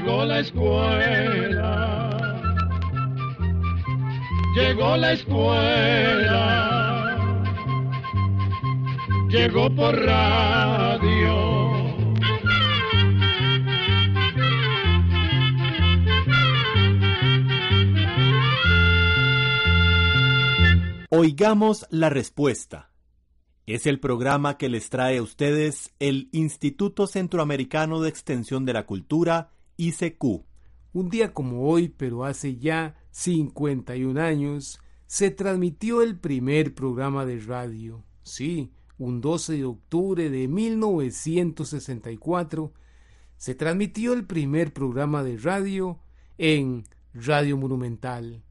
llegó la escuela, llegó la escuela, llegó por radio. Oigamos la respuesta. Es el programa que les trae a ustedes el Instituto Centroamericano de Extensión de la Cultura, Un día como hoy, pero hace ya 51 años, se transmitió el primer programa de radio. Sí, un 12 de octubre de 1964, se transmitió el primer programa de radio en Radio Monumental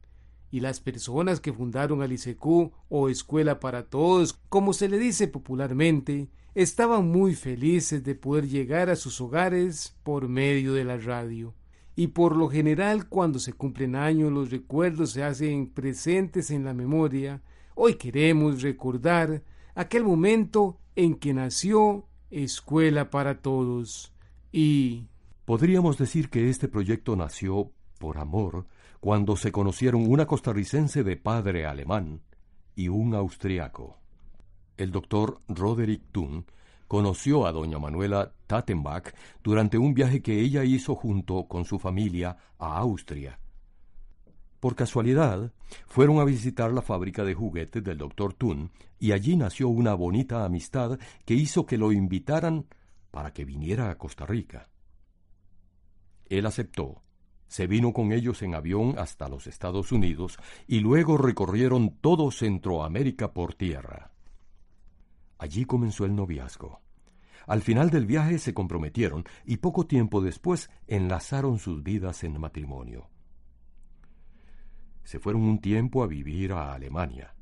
y las personas que fundaron al ICQ o Escuela para Todos, como se le dice popularmente, estaban muy felices de poder llegar a sus hogares por medio de la radio. Y por lo general cuando se cumplen años los recuerdos se hacen presentes en la memoria, hoy queremos recordar aquel momento en que nació Escuela para Todos. Y... Podríamos decir que este proyecto nació por amor cuando se conocieron una costarricense de padre alemán y un austriaco. El doctor Roderick Thun conoció a doña Manuela Tattenbach durante un viaje que ella hizo junto con su familia a Austria. Por casualidad, fueron a visitar la fábrica de juguetes del doctor Thun y allí nació una bonita amistad que hizo que lo invitaran para que viniera a Costa Rica. Él aceptó se vino con ellos en avión hasta los Estados Unidos y luego recorrieron todo Centroamérica por tierra. Allí comenzó el noviazgo. Al final del viaje se comprometieron y poco tiempo después enlazaron sus vidas en matrimonio. Se fueron un tiempo a vivir a Alemania.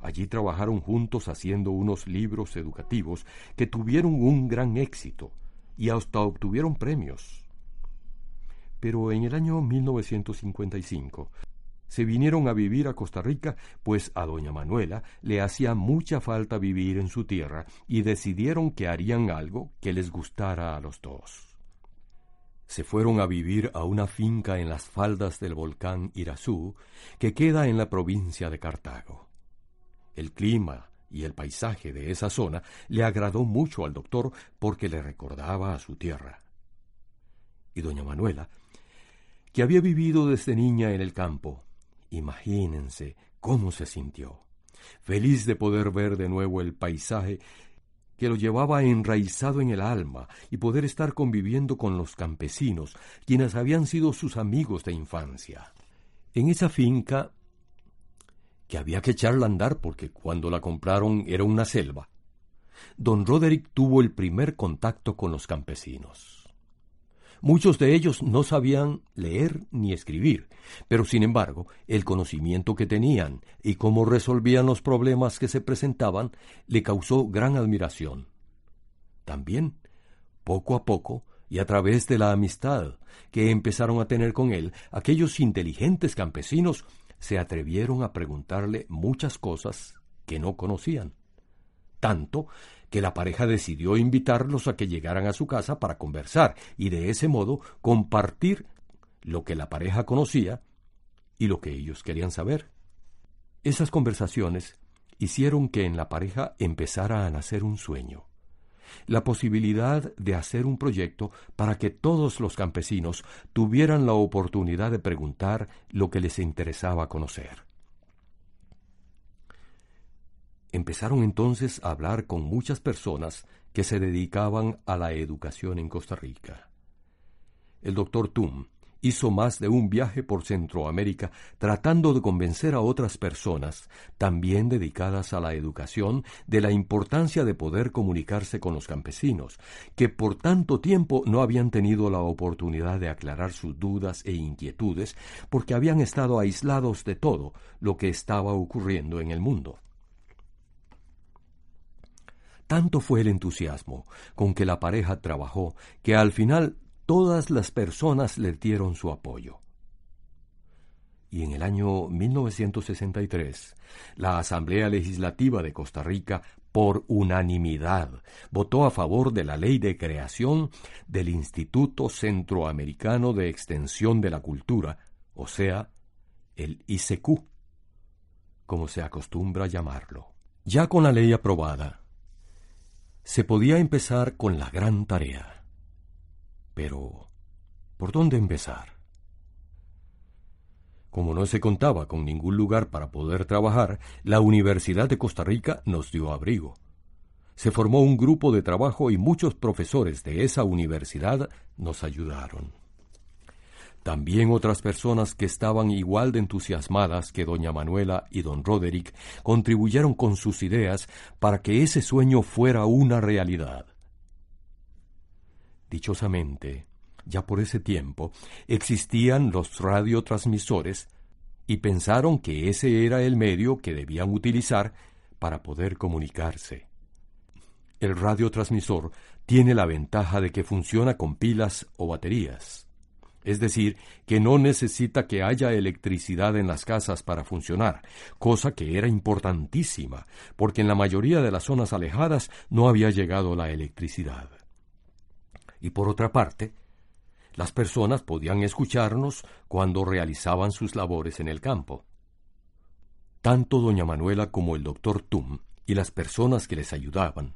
Allí trabajaron juntos haciendo unos libros educativos que tuvieron un gran éxito y hasta obtuvieron premios pero en el año 1955 se vinieron a vivir a Costa Rica, pues a doña Manuela le hacía mucha falta vivir en su tierra y decidieron que harían algo que les gustara a los dos. Se fueron a vivir a una finca en las faldas del volcán Irazú, que queda en la provincia de Cartago. El clima y el paisaje de esa zona le agradó mucho al doctor porque le recordaba a su tierra. Y doña Manuela que había vivido desde niña en el campo. Imagínense cómo se sintió, feliz de poder ver de nuevo el paisaje que lo llevaba enraizado en el alma y poder estar conviviendo con los campesinos, quienes habían sido sus amigos de infancia. En esa finca, que había que echarla a andar porque cuando la compraron era una selva, don Roderick tuvo el primer contacto con los campesinos. Muchos de ellos no sabían leer ni escribir, pero sin embargo, el conocimiento que tenían y cómo resolvían los problemas que se presentaban le causó gran admiración. También, poco a poco, y a través de la amistad que empezaron a tener con él, aquellos inteligentes campesinos se atrevieron a preguntarle muchas cosas que no conocían. Tanto que la pareja decidió invitarlos a que llegaran a su casa para conversar y de ese modo compartir lo que la pareja conocía y lo que ellos querían saber. Esas conversaciones hicieron que en la pareja empezara a nacer un sueño, la posibilidad de hacer un proyecto para que todos los campesinos tuvieran la oportunidad de preguntar lo que les interesaba conocer. Empezaron entonces a hablar con muchas personas que se dedicaban a la educación en Costa Rica. El doctor Tum hizo más de un viaje por Centroamérica tratando de convencer a otras personas, también dedicadas a la educación, de la importancia de poder comunicarse con los campesinos, que por tanto tiempo no habían tenido la oportunidad de aclarar sus dudas e inquietudes porque habían estado aislados de todo lo que estaba ocurriendo en el mundo. Tanto fue el entusiasmo con que la pareja trabajó que al final todas las personas le dieron su apoyo. Y en el año 1963, la Asamblea Legislativa de Costa Rica por unanimidad, votó a favor de la ley de creación del Instituto Centroamericano de Extensión de la Cultura, o sea, el ICQ, como se acostumbra llamarlo. Ya con la ley aprobada, se podía empezar con la gran tarea. Pero, ¿por dónde empezar? Como no se contaba con ningún lugar para poder trabajar, la Universidad de Costa Rica nos dio abrigo. Se formó un grupo de trabajo y muchos profesores de esa universidad nos ayudaron. También otras personas que estaban igual de entusiasmadas que doña Manuela y don Roderick contribuyeron con sus ideas para que ese sueño fuera una realidad. Dichosamente, ya por ese tiempo, existían los radiotransmisores y pensaron que ese era el medio que debían utilizar para poder comunicarse. El radiotransmisor tiene la ventaja de que funciona con pilas o baterías. Es decir, que no necesita que haya electricidad en las casas para funcionar, cosa que era importantísima, porque en la mayoría de las zonas alejadas no había llegado la electricidad. Y por otra parte, las personas podían escucharnos cuando realizaban sus labores en el campo. Tanto doña Manuela como el doctor Tum y las personas que les ayudaban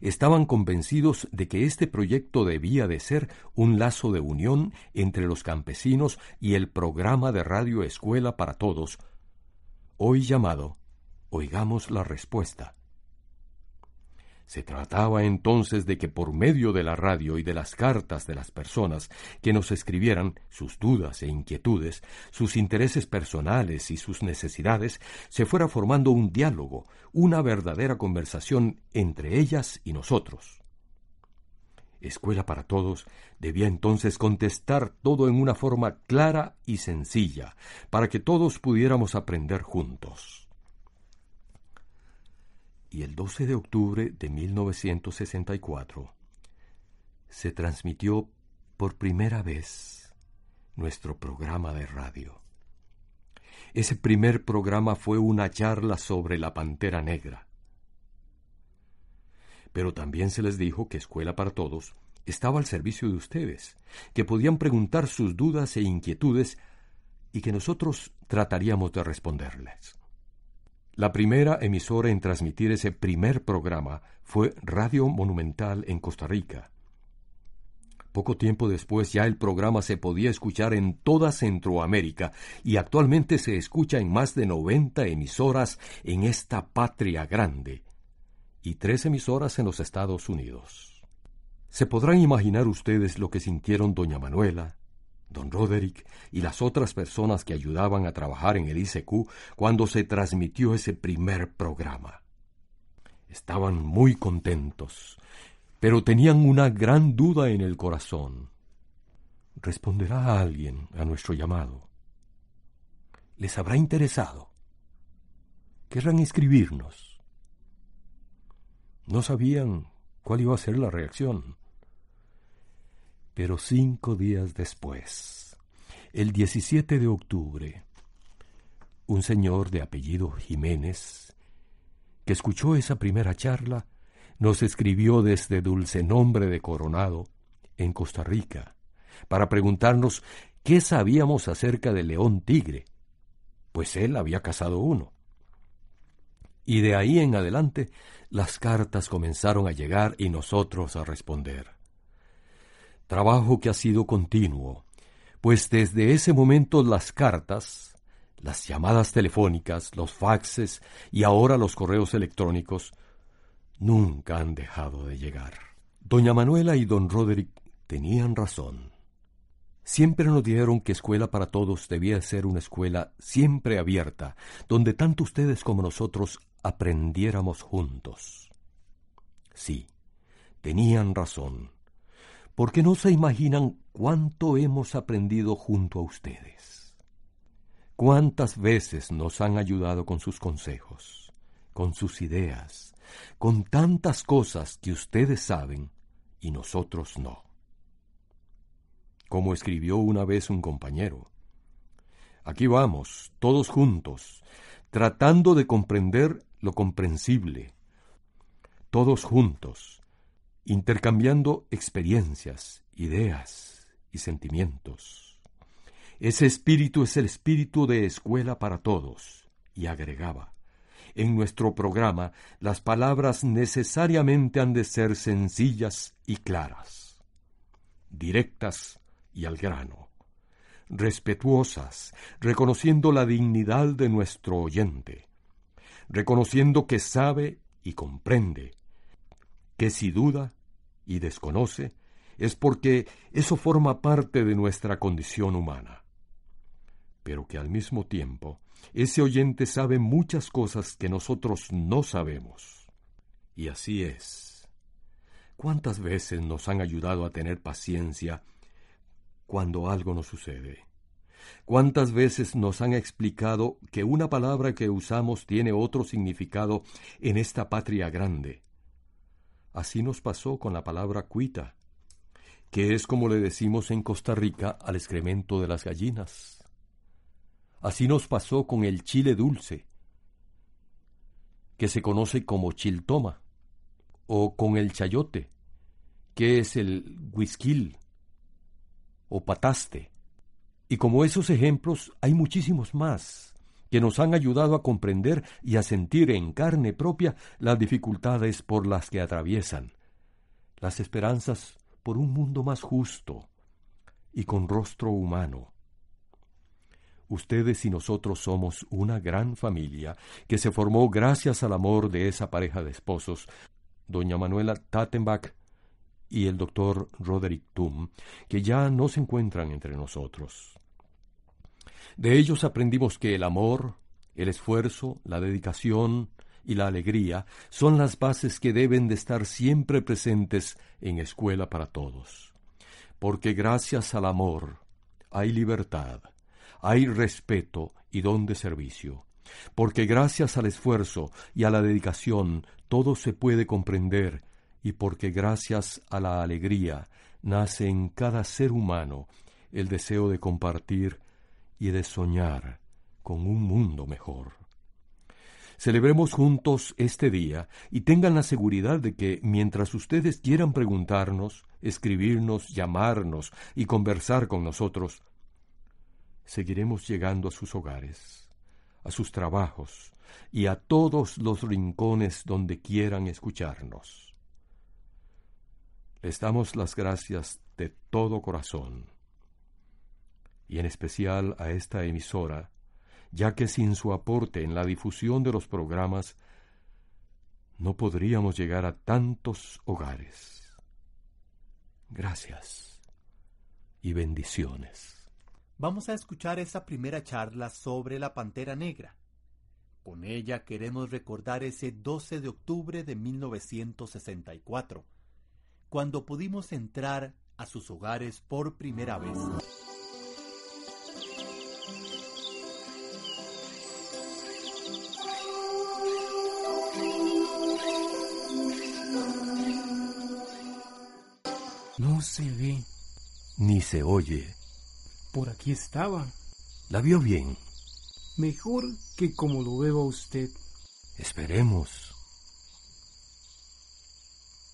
estaban convencidos de que este proyecto debía de ser un lazo de unión entre los campesinos y el programa de radio Escuela para Todos, hoy llamado Oigamos la Respuesta. Se trataba entonces de que por medio de la radio y de las cartas de las personas que nos escribieran sus dudas e inquietudes, sus intereses personales y sus necesidades, se fuera formando un diálogo, una verdadera conversación entre ellas y nosotros. Escuela para Todos debía entonces contestar todo en una forma clara y sencilla, para que todos pudiéramos aprender juntos y el 12 de octubre de 1964 se transmitió por primera vez nuestro programa de radio. Ese primer programa fue una charla sobre la Pantera Negra. Pero también se les dijo que Escuela para Todos estaba al servicio de ustedes, que podían preguntar sus dudas e inquietudes y que nosotros trataríamos de responderles. La primera emisora en transmitir ese primer programa fue Radio Monumental en Costa Rica. Poco tiempo después ya el programa se podía escuchar en toda Centroamérica y actualmente se escucha en más de 90 emisoras en esta patria grande y tres emisoras en los Estados Unidos. Se podrán imaginar ustedes lo que sintieron doña Manuela, don Roderick y las otras personas que ayudaban a trabajar en el ICQ cuando se transmitió ese primer programa. Estaban muy contentos, pero tenían una gran duda en el corazón. ¿Responderá alguien a nuestro llamado? ¿Les habrá interesado? ¿Querrán escribirnos? No sabían cuál iba a ser la reacción. Pero cinco días después, el 17 de octubre, un señor de apellido Jiménez, que escuchó esa primera charla, nos escribió desde Dulce Nombre de Coronado, en Costa Rica, para preguntarnos qué sabíamos acerca del león tigre, pues él había cazado uno. Y de ahí en adelante las cartas comenzaron a llegar y nosotros a responder trabajo que ha sido continuo, pues desde ese momento las cartas, las llamadas telefónicas, los faxes y ahora los correos electrónicos nunca han dejado de llegar. Doña Manuela y don Roderick tenían razón. Siempre nos dijeron que Escuela para Todos debía ser una escuela siempre abierta, donde tanto ustedes como nosotros aprendiéramos juntos. Sí, tenían razón porque no se imaginan cuánto hemos aprendido junto a ustedes. Cuántas veces nos han ayudado con sus consejos, con sus ideas, con tantas cosas que ustedes saben y nosotros no. Como escribió una vez un compañero, aquí vamos, todos juntos, tratando de comprender lo comprensible, todos juntos, intercambiando experiencias, ideas y sentimientos. Ese espíritu es el espíritu de escuela para todos, y agregaba, en nuestro programa las palabras necesariamente han de ser sencillas y claras, directas y al grano, respetuosas, reconociendo la dignidad de nuestro oyente, reconociendo que sabe y comprende, que si duda y desconoce, es porque eso forma parte de nuestra condición humana, pero que al mismo tiempo ese oyente sabe muchas cosas que nosotros no sabemos. Y así es. ¿Cuántas veces nos han ayudado a tener paciencia cuando algo nos sucede? ¿Cuántas veces nos han explicado que una palabra que usamos tiene otro significado en esta patria grande? Así nos pasó con la palabra cuita, que es como le decimos en Costa Rica al excremento de las gallinas. Así nos pasó con el chile dulce, que se conoce como chiltoma, o con el chayote, que es el whisky o pataste. Y como esos ejemplos hay muchísimos más que nos han ayudado a comprender y a sentir en carne propia las dificultades por las que atraviesan, las esperanzas por un mundo más justo y con rostro humano. Ustedes y nosotros somos una gran familia que se formó gracias al amor de esa pareja de esposos, doña Manuela Tattenbach y el doctor Roderick Tum, que ya no se encuentran entre nosotros. De ellos aprendimos que el amor, el esfuerzo, la dedicación y la alegría son las bases que deben de estar siempre presentes en escuela para todos. Porque gracias al amor hay libertad, hay respeto y don de servicio, porque gracias al esfuerzo y a la dedicación todo se puede comprender, y porque gracias a la alegría nace en cada ser humano el deseo de compartir y de soñar con un mundo mejor. Celebremos juntos este día y tengan la seguridad de que mientras ustedes quieran preguntarnos, escribirnos, llamarnos y conversar con nosotros, seguiremos llegando a sus hogares, a sus trabajos y a todos los rincones donde quieran escucharnos. Les damos las gracias de todo corazón, y en especial a esta emisora, ya que sin su aporte en la difusión de los programas, no podríamos llegar a tantos hogares. Gracias y bendiciones vamos a escuchar esa primera charla sobre la Pantera Negra. Con ella queremos recordar ese 12 de octubre de 1964, cuando pudimos entrar a sus hogares por primera vez. No se ve. Ni se oye. Por aquí estaba. ¿La vio bien? Mejor que como lo veo a usted. Esperemos.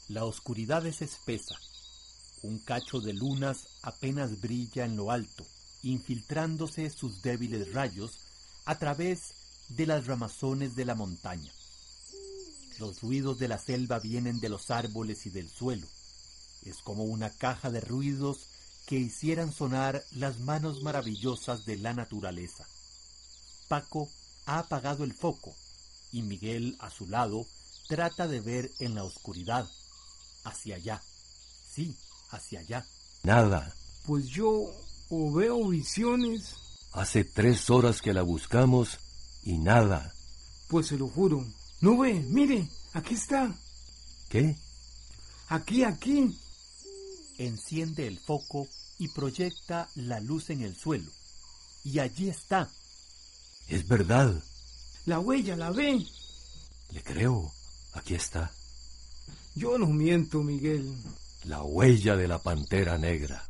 La oscuridad es espesa. Un cacho de lunas apenas brilla en lo alto, infiltrándose sus débiles rayos a través de las ramazones de la montaña. Los ruidos de la selva vienen de los árboles y del suelo. Es como una caja de ruidos que hicieran sonar las manos maravillosas de la naturaleza. Paco ha apagado el foco y Miguel a su lado trata de ver en la oscuridad, hacia allá. Sí, hacia allá. Nada. Pues yo o veo visiones. Hace tres horas que la buscamos y nada. Pues se lo juro. No ve, mire, aquí está. ¿Qué? Aquí, aquí enciende el foco y proyecta la luz en el suelo. Y allí está. Es verdad. La huella, ¿la ve? Le creo. Aquí está. Yo no miento, Miguel. La huella de la pantera negra.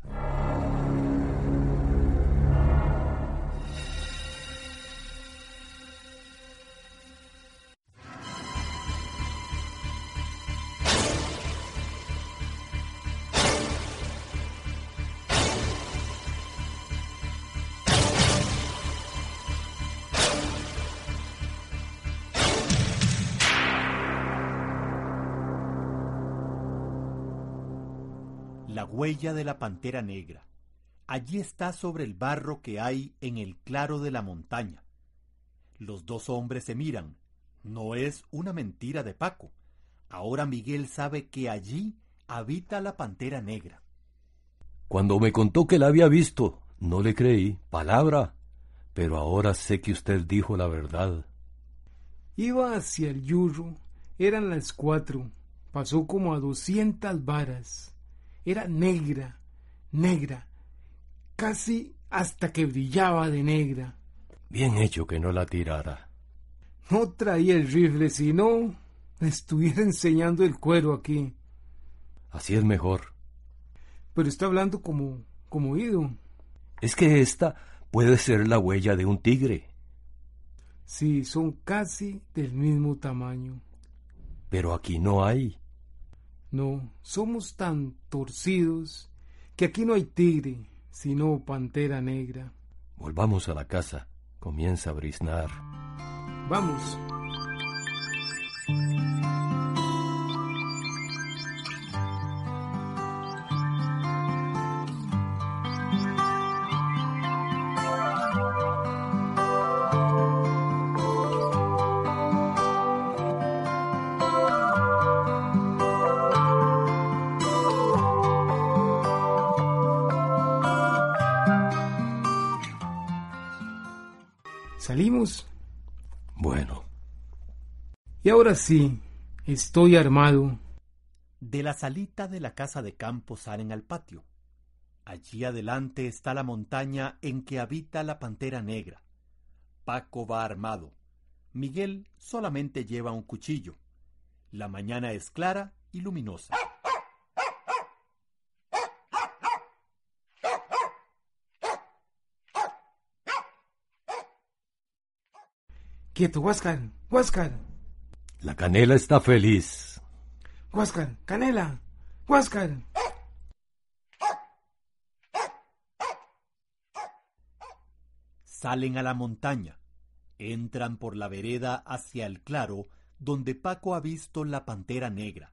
Huella de la pantera negra. Allí está sobre el barro que hay en el claro de la montaña. Los dos hombres se miran. No es una mentira de Paco. Ahora Miguel sabe que allí habita la pantera negra. Cuando me contó que la había visto, no le creí, palabra, pero ahora sé que usted dijo la verdad. Iba hacia el yurro, eran las cuatro, pasó como a doscientas varas. Era negra, negra, casi hasta que brillaba de negra. Bien hecho que no la tirara. No traía el rifle, sino estuviera enseñando el cuero aquí. Así es mejor. Pero está hablando como, como oído. Es que esta puede ser la huella de un tigre. Sí, son casi del mismo tamaño. Pero aquí no hay. No, somos tan torcidos que aquí no hay tigre, sino pantera negra. Volvamos a la casa. Comienza a briznar. Vamos. Ahora sí, estoy armado. De la salita de la casa de campo salen al patio. Allí adelante está la montaña en que habita la pantera negra. Paco va armado. Miguel solamente lleva un cuchillo. La mañana es clara y luminosa. Quieto, Huáscar, Huáscar, la canela está feliz. Huáscar, Canela, Huáscar. Salen a la montaña. Entran por la vereda hacia el claro donde Paco ha visto la pantera negra.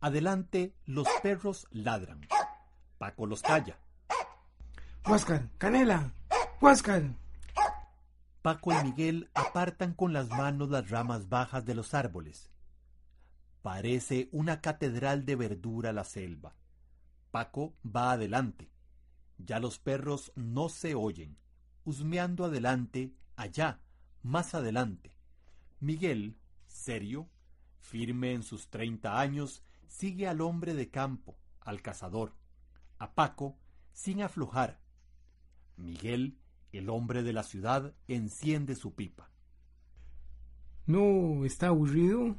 Adelante los perros ladran. Paco los calla. Huáscar, Canela, Huáscar. Paco y Miguel apartan con las manos las ramas bajas de los árboles. Parece una catedral de verdura la selva. Paco va adelante. Ya los perros no se oyen, husmeando adelante, allá, más adelante. Miguel, serio, firme en sus treinta años, sigue al hombre de campo, al cazador, a Paco, sin aflojar. Miguel, el hombre de la ciudad, enciende su pipa. ¿No está aburrido?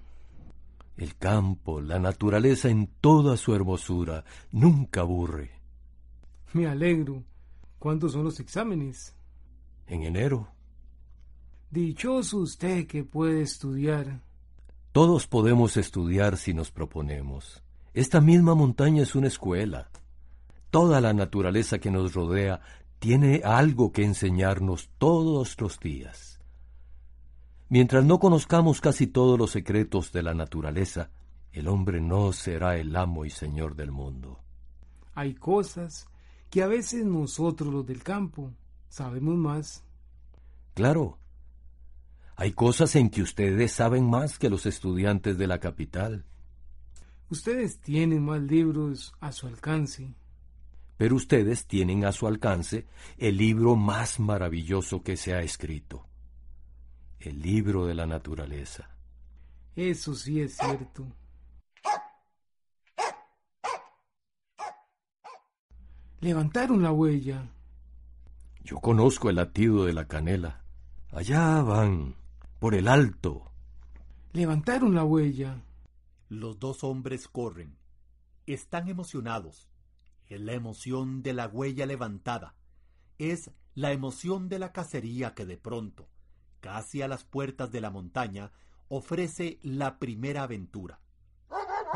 El campo, la naturaleza en toda su hermosura, nunca aburre. Me alegro. ¿Cuántos son los exámenes? En enero, Dichoso usted que puede estudiar. todos podemos estudiar si nos proponemos. Esta misma montaña es una escuela. Toda la naturaleza que nos rodea tiene algo que enseñarnos todos los días. Mientras no conozcamos casi todos los secretos de la naturaleza, el hombre no será el amo y señor del mundo. Hay cosas que a veces nosotros los del campo sabemos más. Claro, hay cosas en que ustedes saben más que los estudiantes de la capital, Ustedes tienen más libros a su alcance. Pero ustedes tienen a su alcance el libro más maravilloso que se ha escrito, el libro de la naturaleza. Eso sí es cierto. Levantaron la huella. Yo conozco el latido de la canela. Allá van, por el alto. Levantaron la huella. Los dos hombres corren. Están emocionados. Es la emoción de la huella levantada. Es la emoción de la cacería que de pronto, casi a las puertas de la montaña, ofrece la primera aventura.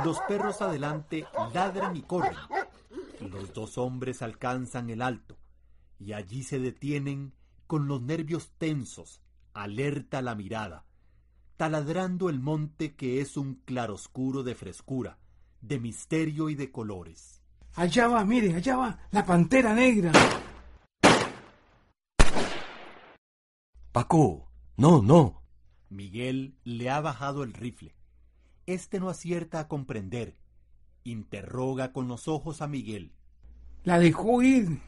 Los perros adelante ladran y corren. Los dos hombres alcanzan el alto y allí se detienen con los nervios tensos, alerta la mirada, taladrando el monte que es un claroscuro de frescura, de misterio y de colores. Allá va, mire, allá va, la pantera negra. Paco, no, no. Miguel le ha bajado el rifle. Este no acierta a comprender. Interroga con los ojos a Miguel. La dejó ir.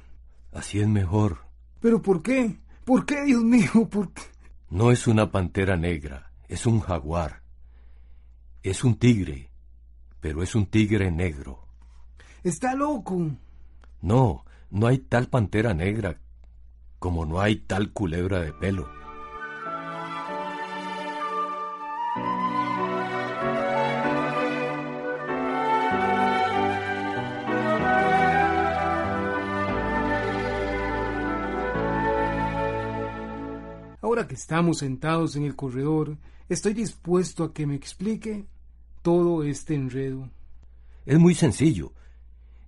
Así es mejor. ¿Pero por qué? ¿Por qué, Dios mío? ¿Por qué? No es una pantera negra, es un jaguar. Es un tigre, pero es un tigre negro. Está loco. No, no hay tal pantera negra como no hay tal culebra de pelo. Ahora que estamos sentados en el corredor, estoy dispuesto a que me explique todo este enredo. Es muy sencillo.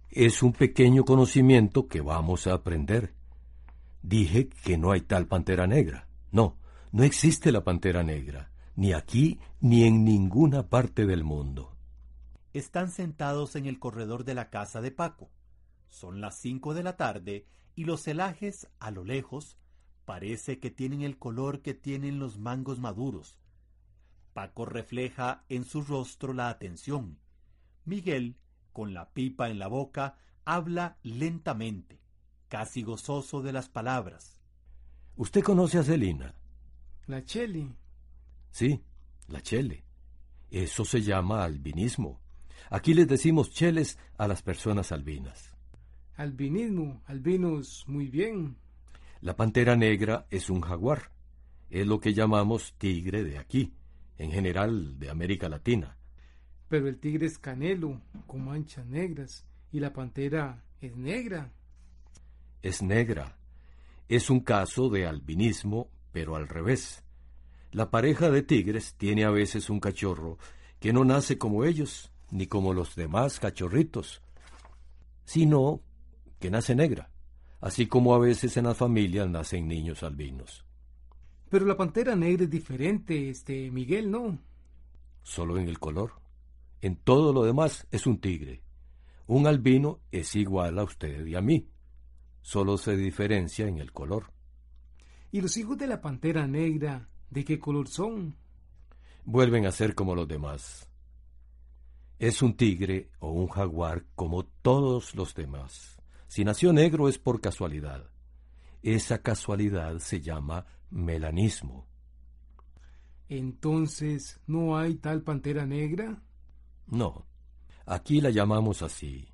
Es un pequeño conocimiento que vamos a aprender. Dije que no hay tal pantera negra. No, no existe la pantera negra, ni aquí ni en ninguna parte del mundo. Están sentados en el corredor de la casa de Paco. Son las cinco de la tarde y los celajes, a lo lejos, parece que tienen el color que tienen los mangos maduros. Paco refleja en su rostro la atención. Miguel, con la pipa en la boca, habla lentamente, casi gozoso de las palabras. ¿Usted conoce a Celina? La Cheli. Sí, la chele. Eso se llama albinismo. Aquí les decimos cheles a las personas albinas. Albinismo, albinos, muy bien. La pantera negra es un jaguar. Es lo que llamamos tigre de aquí, en general de América Latina. Pero el tigre es canelo, con manchas negras, y la pantera es negra. Es negra. Es un caso de albinismo, pero al revés. La pareja de tigres tiene a veces un cachorro que no nace como ellos, ni como los demás cachorritos, sino que nace negra, así como a veces en las familias nacen niños albinos. Pero la pantera negra es diferente, este Miguel, ¿no? Solo en el color. En todo lo demás es un tigre. Un albino es igual a usted y a mí. Solo se diferencia en el color. ¿Y los hijos de la pantera negra, de qué color son? Vuelven a ser como los demás. Es un tigre o un jaguar como todos los demás. Si nació negro es por casualidad. Esa casualidad se llama melanismo. Entonces, ¿no hay tal pantera negra? No, aquí la llamamos así.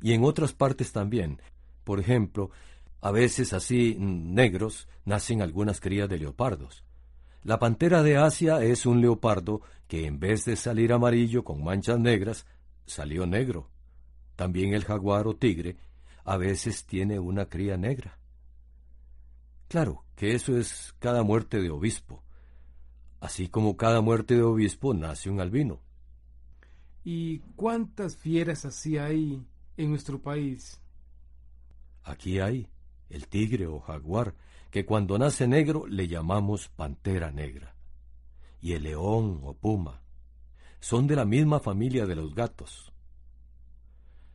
Y en otras partes también. Por ejemplo, a veces así negros nacen algunas crías de leopardos. La pantera de Asia es un leopardo que en vez de salir amarillo con manchas negras, salió negro. También el jaguar o tigre a veces tiene una cría negra. Claro que eso es cada muerte de obispo. Así como cada muerte de obispo nace un albino. ¿Y cuántas fieras así hay en nuestro país? Aquí hay el tigre o jaguar, que cuando nace negro le llamamos pantera negra. Y el león o puma. Son de la misma familia de los gatos.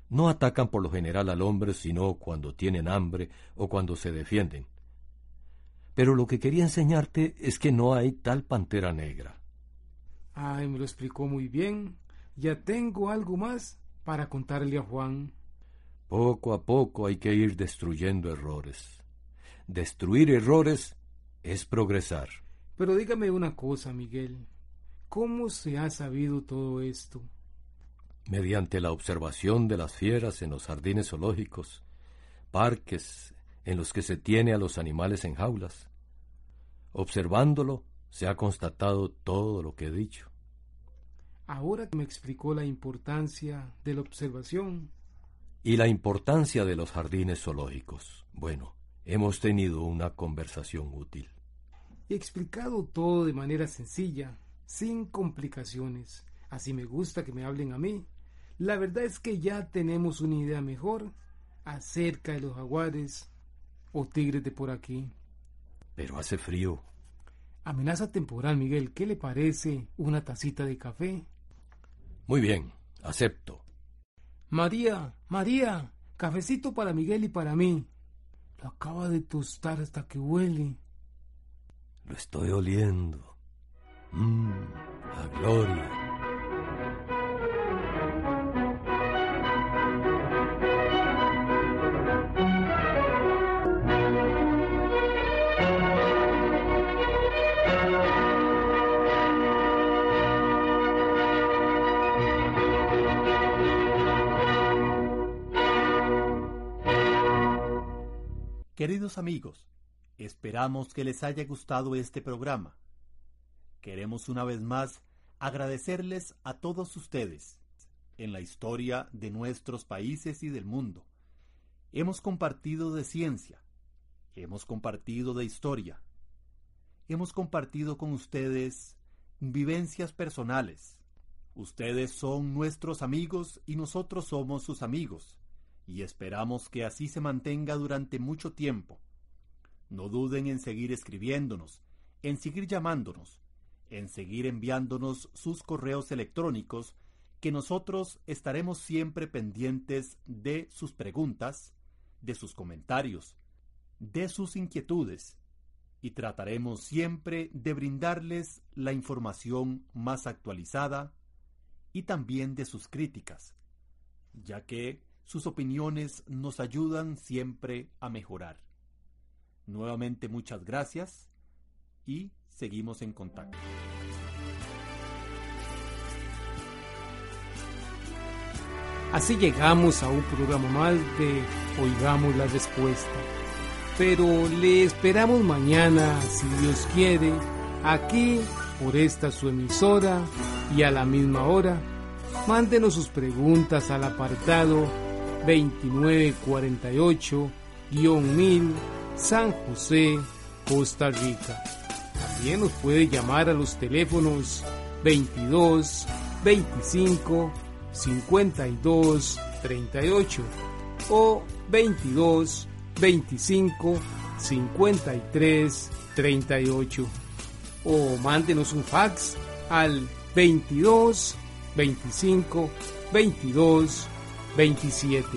No atacan por lo general al hombre sino cuando tienen hambre o cuando se defienden. Pero lo que quería enseñarte es que no hay tal pantera negra. Ay, me lo explicó muy bien. Ya tengo algo más para contarle a Juan. Poco a poco hay que ir destruyendo errores. Destruir errores es progresar. Pero dígame una cosa, Miguel. ¿Cómo se ha sabido todo esto? Mediante la observación de las fieras en los jardines zoológicos, parques en los que se tiene a los animales en jaulas. Observándolo, se ha constatado todo lo que he dicho. Ahora que me explicó la importancia de la observación, y la importancia de los jardines zoológicos. Bueno, hemos tenido una conversación útil. He explicado todo de manera sencilla, sin complicaciones. Así me gusta que me hablen a mí. La verdad es que ya tenemos una idea mejor acerca de los jaguares o tigres de por aquí. Pero hace frío. Amenaza temporal, Miguel. ¿Qué le parece una tacita de café? Muy bien, acepto. María, María, cafecito para Miguel y para mí. Lo acaba de tostar hasta que huele. Lo estoy oliendo. Mmm, la gloria. Queridos amigos, esperamos que les haya gustado este programa. Queremos una vez más agradecerles a todos ustedes en la historia de nuestros países y del mundo. Hemos compartido de ciencia, hemos compartido de historia, hemos compartido con ustedes vivencias personales. Ustedes son nuestros amigos y nosotros somos sus amigos y esperamos que así se mantenga durante mucho tiempo. No duden en seguir escribiéndonos, en seguir llamándonos, en seguir enviándonos sus correos electrónicos, que nosotros estaremos siempre pendientes de sus preguntas, de sus comentarios, de sus inquietudes, y trataremos siempre de brindarles la información más actualizada y también de sus críticas, ya que sus opiniones nos ayudan siempre a mejorar. Nuevamente muchas gracias y seguimos en contacto. Así llegamos a un programa más de Oigamos la Respuesta. Pero le esperamos mañana, si Dios quiere, aquí por esta su emisora y a la misma hora. Mándenos sus preguntas al apartado 2948-1000 San José, Costa Rica. También nos puede llamar a los teléfonos 22 25 52 38 o 22 25 53 38 o mándenos un fax al 22 25 22 27.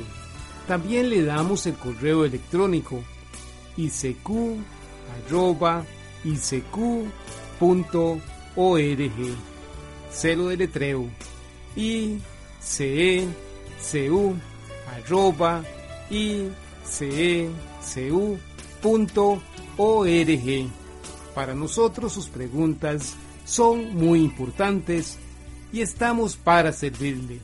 También le damos el correo electrónico isq.org. Cero de letreo icecu icecu.org. Para nosotros sus preguntas son muy importantes y estamos para servirle.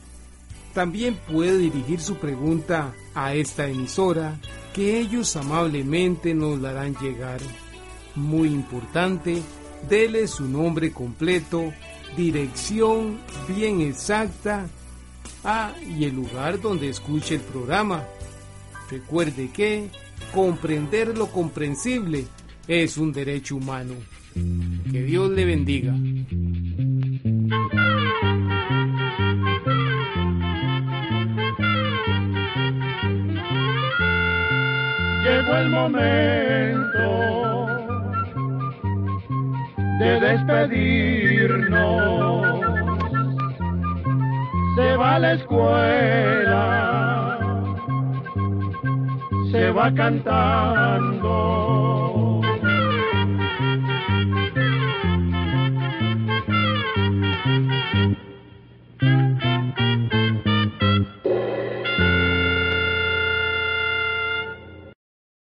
También puede dirigir su pregunta a esta emisora que ellos amablemente nos la harán llegar. Muy importante, dele su nombre completo, dirección bien exacta ah, y el lugar donde escuche el programa. Recuerde que comprender lo comprensible es un derecho humano. Que Dios le bendiga. El momento de despedirnos. Se va a la escuela, se va cantando